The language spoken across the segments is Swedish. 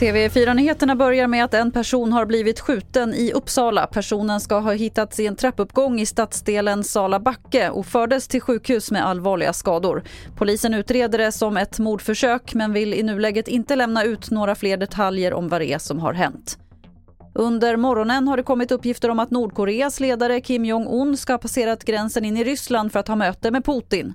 TV4-nyheterna börjar med att en person har blivit skjuten i Uppsala. Personen ska ha hittats i en trappuppgång i stadsdelen Sala backe och fördes till sjukhus med allvarliga skador. Polisen utreder det som ett mordförsök men vill i nuläget inte lämna ut några fler detaljer om vad det är som har hänt. Under morgonen har det kommit uppgifter om att Nordkoreas ledare Kim Jong-Un ska ha passerat gränsen in i Ryssland för att ha möte med Putin.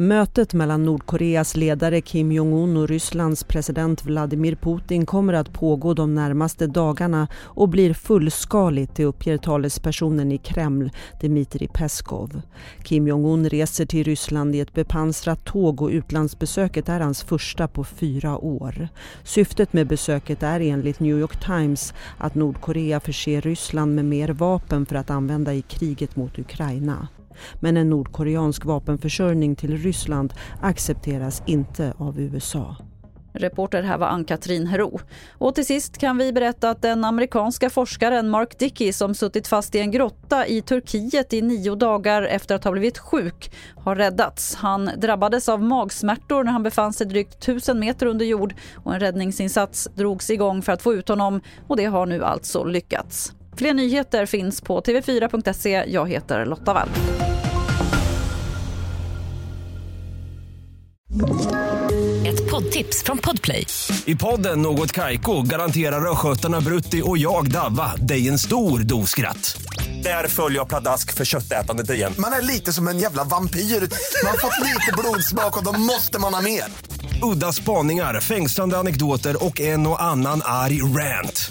Mötet mellan Nordkoreas ledare Kim Jong-Un och Rysslands president Vladimir Putin kommer att pågå de närmaste dagarna och blir fullskaligt, det uppger talespersonen i Kreml, Dmitrij Peskov. Kim Jong-Un reser till Ryssland i ett bepansrat tåg och utlandsbesöket är hans första på fyra år. Syftet med besöket är enligt New York Times att Nordkorea förser Ryssland med mer vapen för att använda i kriget mot Ukraina men en nordkoreansk vapenförsörjning till Ryssland accepteras inte av USA. Reporter här var Ann-Katrin Hero. Och till sist kan vi berätta att den amerikanska forskaren Mark Dickey som suttit fast i en grotta i Turkiet i nio dagar efter att ha blivit sjuk har räddats. Han drabbades av magsmärtor när han befann sig drygt 1000 meter under jord och en räddningsinsats drogs igång för att få ut honom och det har nu alltså lyckats. Fler nyheter finns på tv4.se. Jag heter Lotta Wall. Ett poddtips från Podplay. I podden Något Kaiko garanterar östgötarna Brutti och jag, Davva, dig en stor dos skratt. Där följer jag pladask för köttätandet igen. Man är lite som en jävla vampyr. Man har fått lite blodsmak och då måste man ha mer. Udda spaningar, fängslande anekdoter och en och annan arg rant.